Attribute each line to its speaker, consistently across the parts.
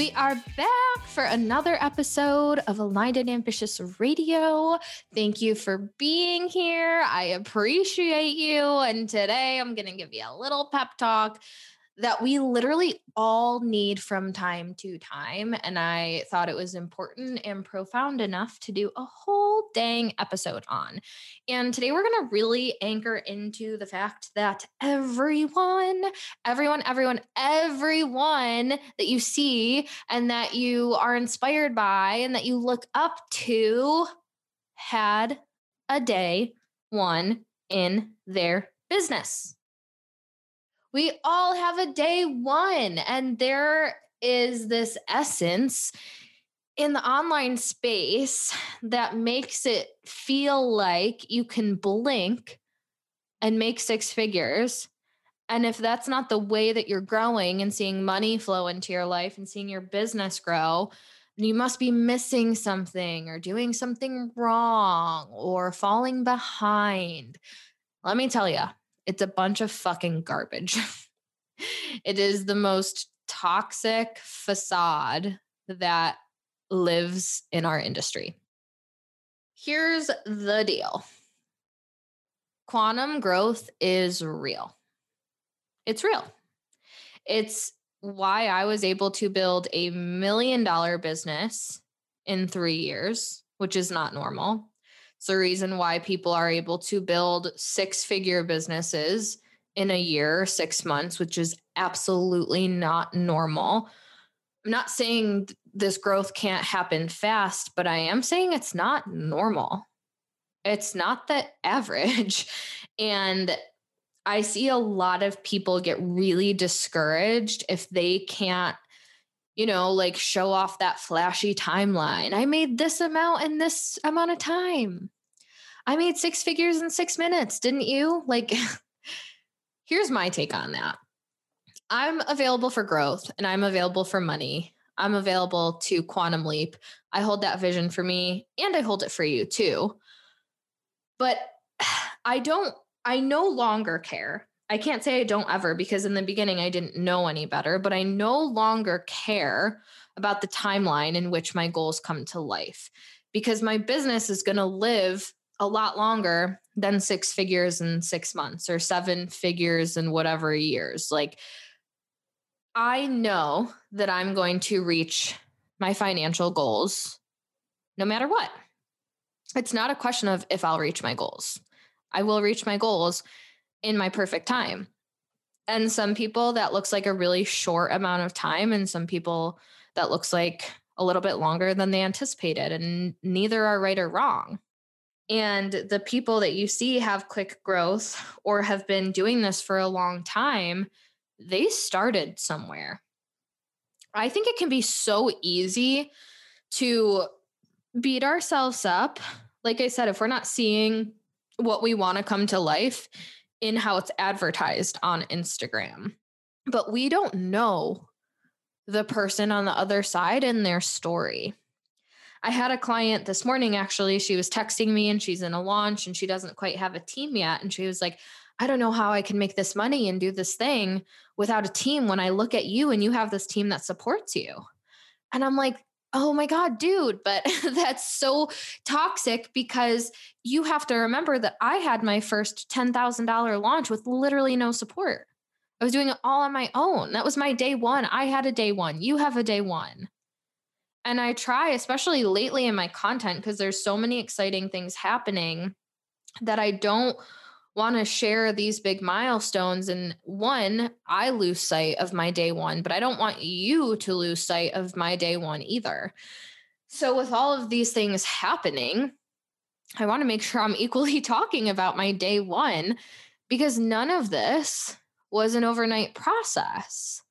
Speaker 1: We are back for another episode of Aligned and Ambitious Radio. Thank you for being here. I appreciate you. And today I'm going to give you a little pep talk that we literally all need from time to time. And I thought it was important and profound enough to do a whole dang episode on. And today we're going to really anchor into the fact that everyone, everyone, everyone, everyone that you see and that you are inspired by and that you look up to had a day one in their business. We all have a day one, and there is this essence in the online space that makes it feel like you can blink and make six figures. And if that's not the way that you're growing and seeing money flow into your life and seeing your business grow, you must be missing something or doing something wrong or falling behind. Let me tell you, it's a bunch of fucking garbage. it is the most toxic facade that lives in our industry. Here's the deal quantum growth is real. It's real. It's why I was able to build a million dollar business in three years, which is not normal. It's the reason why people are able to build six figure businesses in a year, six months, which is absolutely not normal. I'm not saying this growth can't happen fast, but I am saying it's not normal. It's not the average. And I see a lot of people get really discouraged if they can't you know, like show off that flashy timeline. I made this amount in this amount of time. I made six figures in six minutes, didn't you? Like, here's my take on that I'm available for growth and I'm available for money. I'm available to Quantum Leap. I hold that vision for me and I hold it for you too. But I don't, I no longer care I can't say I don't ever because in the beginning I didn't know any better, but I no longer care about the timeline in which my goals come to life because my business is going to live a lot longer than six figures in six months or seven figures in whatever years. Like, I know that I'm going to reach my financial goals no matter what. It's not a question of if I'll reach my goals. I will reach my goals in my perfect time. And some people that looks like a really short amount of time, and some people that looks like a little bit longer than they anticipated. And neither are right or wrong. And the people that you see have quick growth or have been doing this for a long time, they started somewhere. I think it can be so easy to beat ourselves up. Like I said, if we're not seeing what we want to come to life, in how it's advertised on Instagram. But we don't know the person on the other side and their story. I had a client this morning actually. She was texting me and she's in a launch and she doesn't quite have a team yet. And she was like, I don't know how I can make this money and do this thing without a team when I look at you and you have this team that supports you. And I'm like, oh my God, dude, but that's so toxic because you have to remember that I had my first $10,000 launch with literally no support. I was doing it all on my own. That was my day one. I had a day one. You have a day one. And I try, especially lately in my content, because there's so many exciting things happening that I don't want to share these big milestones. And one, I lose sight of my day one, but I don't want you to lose sight of my day one either. So, with all of these things happening, I want to make sure I'm equally talking about my day one because none of this was an overnight process.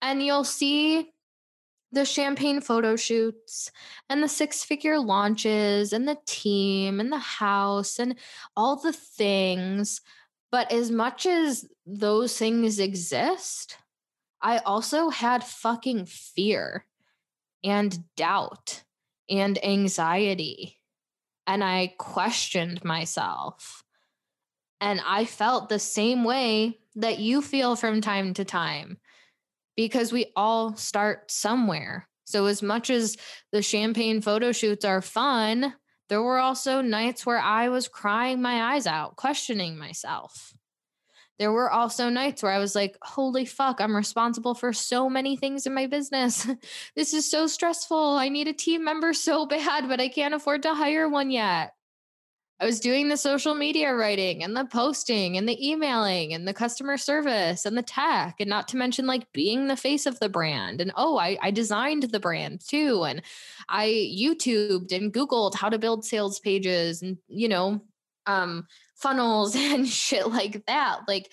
Speaker 1: And you'll see the champagne photo shoots and the six figure launches and the team and the house and all the things. But as much as those things exist, I also had fucking fear and doubt and anxiety. And I questioned myself. And I felt the same way that you feel from time to time because we all start somewhere. So, as much as the champagne photo shoots are fun, there were also nights where I was crying my eyes out, questioning myself. There were also nights where I was like, holy fuck, I'm responsible for so many things in my business. this is so stressful. I need a team member so bad, but I can't afford to hire one yet. I was doing the social media writing and the posting and the emailing and the customer service and the tech, and not to mention like being the face of the brand. And oh, I, I designed the brand too. And I YouTubed and Googled how to build sales pages and, you know, um, funnels and shit like that. Like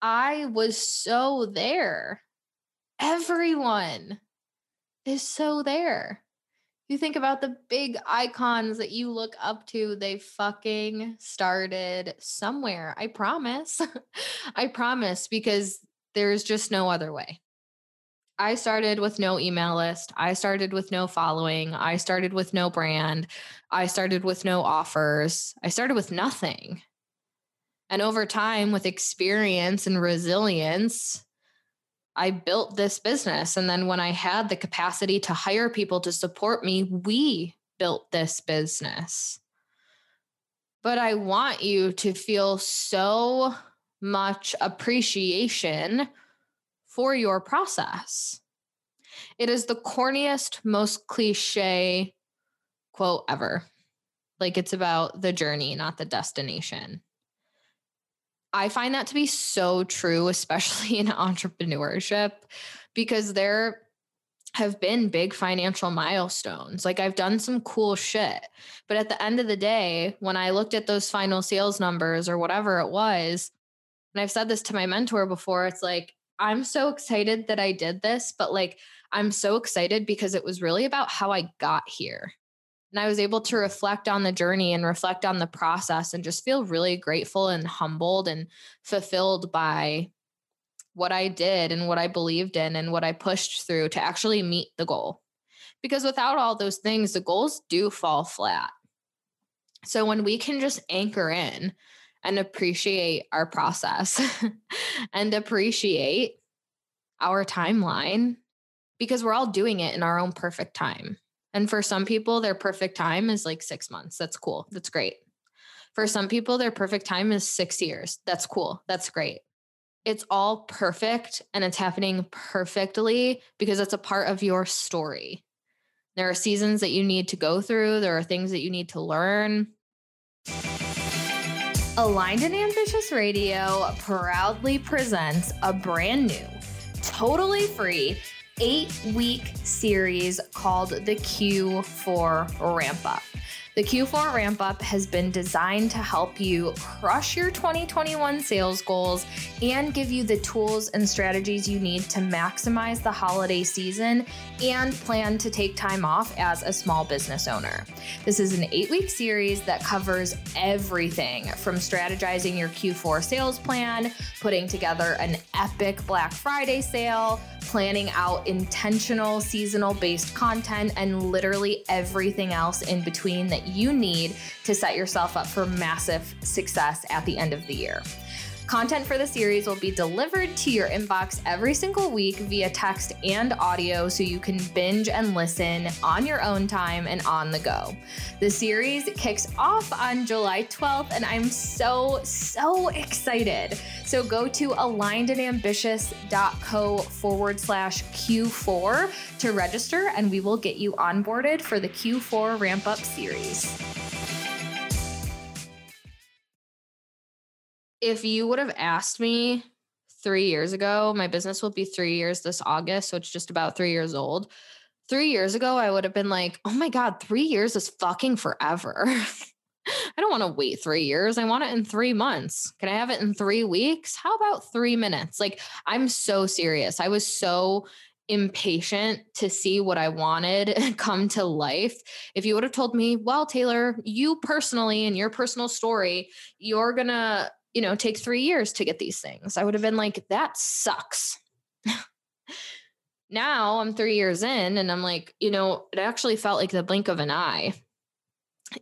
Speaker 1: I was so there. Everyone is so there you think about the big icons that you look up to, they fucking started somewhere. I promise. I promise because there's just no other way. I started with no email list. I started with no following. I started with no brand. I started with no offers. I started with nothing. And over time, with experience and resilience, I built this business. And then when I had the capacity to hire people to support me, we built this business. But I want you to feel so much appreciation for your process. It is the corniest, most cliche quote ever. Like it's about the journey, not the destination. I find that to be so true, especially in entrepreneurship, because there have been big financial milestones. Like I've done some cool shit. But at the end of the day, when I looked at those final sales numbers or whatever it was, and I've said this to my mentor before, it's like, I'm so excited that I did this, but like, I'm so excited because it was really about how I got here. And I was able to reflect on the journey and reflect on the process and just feel really grateful and humbled and fulfilled by what I did and what I believed in and what I pushed through to actually meet the goal. Because without all those things, the goals do fall flat. So when we can just anchor in and appreciate our process and appreciate our timeline, because we're all doing it in our own perfect time. And for some people, their perfect time is like six months. That's cool. That's great. For some people, their perfect time is six years. That's cool. That's great. It's all perfect and it's happening perfectly because it's a part of your story. There are seasons that you need to go through, there are things that you need to learn.
Speaker 2: Aligned and Ambitious Radio proudly presents a brand new, totally free eight week series called the Q4 Ramp Up. The Q4 ramp up has been designed to help you crush your 2021 sales goals and give you the tools and strategies you need to maximize the holiday season and plan to take time off as a small business owner. This is an eight week series that covers everything from strategizing your Q4 sales plan, putting together an epic Black Friday sale, planning out intentional seasonal based content, and literally everything else in between that you need to set yourself up for massive success at the end of the year. Content for the series will be delivered to your inbox every single week via text and audio so you can binge and listen on your own time and on the go. The series kicks off on July 12th, and I'm so, so excited. So go to alignedandambitious.co forward slash Q4 to register, and we will get you onboarded for the Q4 ramp up series.
Speaker 1: If you would have asked me three years ago, my business will be three years this August. So it's just about three years old. Three years ago, I would have been like, oh my God, three years is fucking forever. I don't want to wait three years. I want it in three months. Can I have it in three weeks? How about three minutes? Like, I'm so serious. I was so impatient to see what I wanted come to life. If you would have told me, well, Taylor, you personally and your personal story, you're going to, you know, take three years to get these things, I would have been like, that sucks. now I'm three years in and I'm like, you know, it actually felt like the blink of an eye.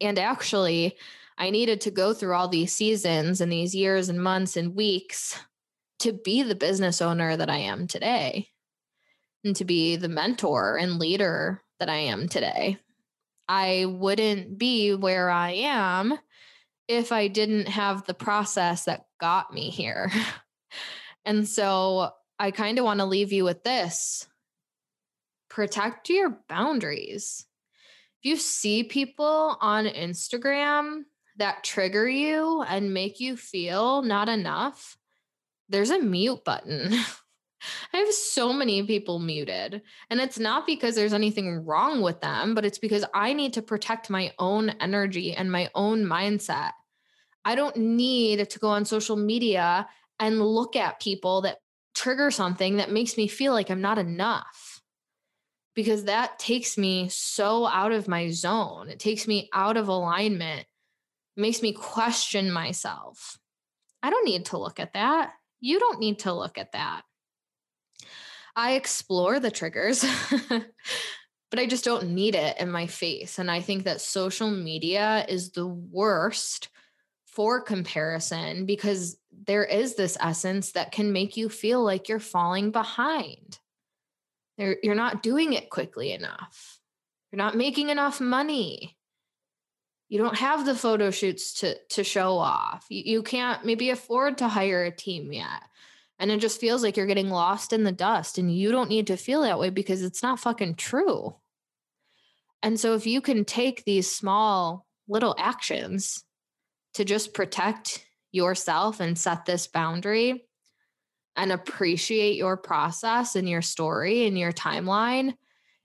Speaker 1: And actually, I needed to go through all these seasons and these years and months and weeks to be the business owner that I am today and to be the mentor and leader that I am today. I wouldn't be where I am if I didn't have the process that got me here. and so I kind of want to leave you with this protect your boundaries. If you see people on Instagram that trigger you and make you feel not enough, there's a mute button. I have so many people muted. And it's not because there's anything wrong with them, but it's because I need to protect my own energy and my own mindset. I don't need to go on social media and look at people that trigger something that makes me feel like I'm not enough. Because that takes me so out of my zone. It takes me out of alignment, it makes me question myself. I don't need to look at that. You don't need to look at that. I explore the triggers, but I just don't need it in my face. And I think that social media is the worst for comparison because there is this essence that can make you feel like you're falling behind. You're not doing it quickly enough. You're not making enough money. You don't have the photo shoots to, to show off. You, you can't maybe afford to hire a team yet. And it just feels like you're getting lost in the dust. And you don't need to feel that way because it's not fucking true. And so if you can take these small little actions to just protect yourself and set this boundary and appreciate your process and your story and your timeline,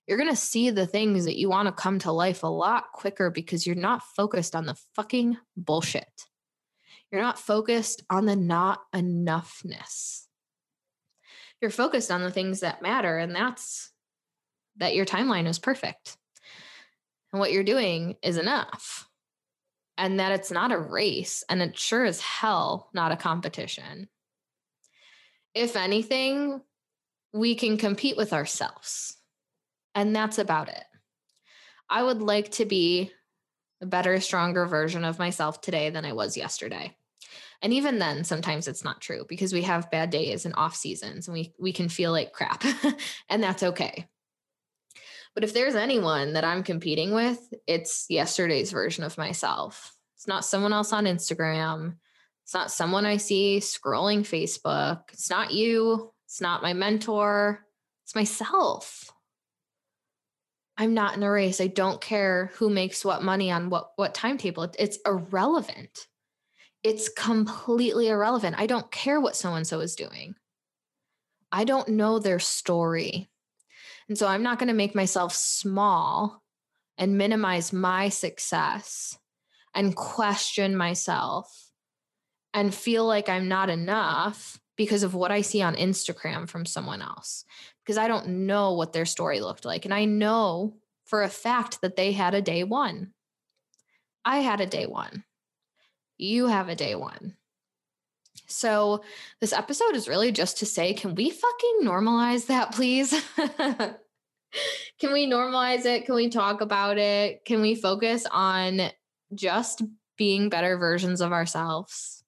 Speaker 1: you're going to see the things that you want to come to life a lot quicker because you're not focused on the fucking bullshit. You're not focused on the not enoughness. You're focused on the things that matter and that's that your timeline is perfect. And what you're doing is enough and that it's not a race and it sure as hell not a competition. If anything we can compete with ourselves and that's about it. I would like to be a better stronger version of myself today than i was yesterday. And even then, sometimes it's not true because we have bad days and off seasons and we, we can feel like crap and that's okay. But if there's anyone that I'm competing with, it's yesterday's version of myself. It's not someone else on Instagram. It's not someone I see scrolling Facebook. It's not you. It's not my mentor. It's myself. I'm not in a race. I don't care who makes what money on what what timetable. It's irrelevant it's completely irrelevant. I don't care what so and so is doing. I don't know their story. And so I'm not going to make myself small and minimize my success and question myself and feel like I'm not enough because of what I see on Instagram from someone else. Because I don't know what their story looked like. And I know for a fact that they had a day one. I had a day one you have a day one. So, this episode is really just to say, can we fucking normalize that, please? can we normalize it? Can we talk about it? Can we focus on just being better versions of ourselves?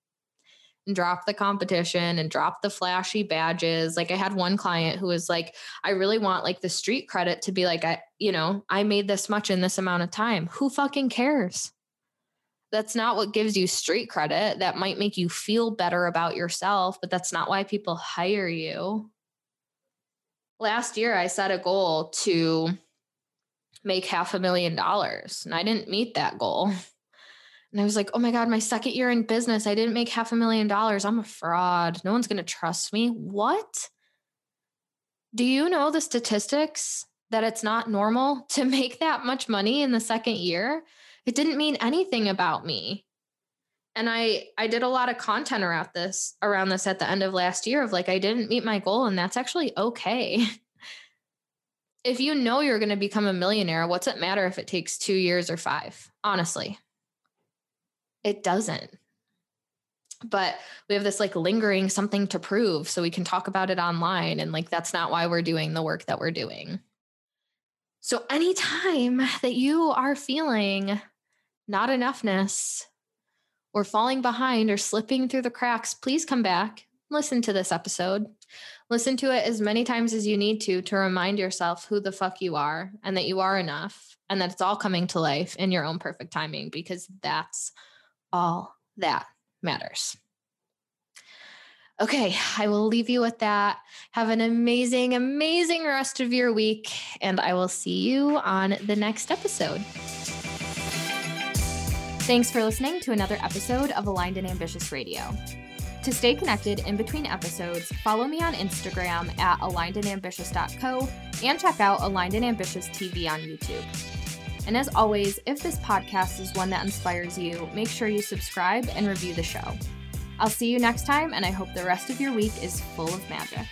Speaker 1: And drop the competition and drop the flashy badges. Like I had one client who was like, I really want like the street credit to be like, I, you know, I made this much in this amount of time. Who fucking cares? That's not what gives you street credit. That might make you feel better about yourself, but that's not why people hire you. Last year, I set a goal to make half a million dollars, and I didn't meet that goal. And I was like, oh my God, my second year in business, I didn't make half a million dollars. I'm a fraud. No one's going to trust me. What? Do you know the statistics that it's not normal to make that much money in the second year? It didn't mean anything about me and i i did a lot of content around this around this at the end of last year of like i didn't meet my goal and that's actually okay if you know you're going to become a millionaire, what's it matter if it takes two years or five? Honestly, it doesn't. But we have this like lingering something to prove so we can talk about it online. And like, that's not why we're doing the work that we're doing. So, anytime that you are feeling not enoughness or falling behind or slipping through the cracks, please come back, listen to this episode. Listen to it as many times as you need to to remind yourself who the fuck you are and that you are enough and that it's all coming to life in your own perfect timing because that's all that matters. Okay, I will leave you with that. Have an amazing, amazing rest of your week, and I will see you on the next episode.
Speaker 2: Thanks for listening to another episode of Aligned and Ambitious Radio. To stay connected in between episodes, follow me on Instagram at alignedandambitious.co and check out Aligned and Ambitious TV on YouTube. And as always, if this podcast is one that inspires you, make sure you subscribe and review the show. I'll see you next time, and I hope the rest of your week is full of magic.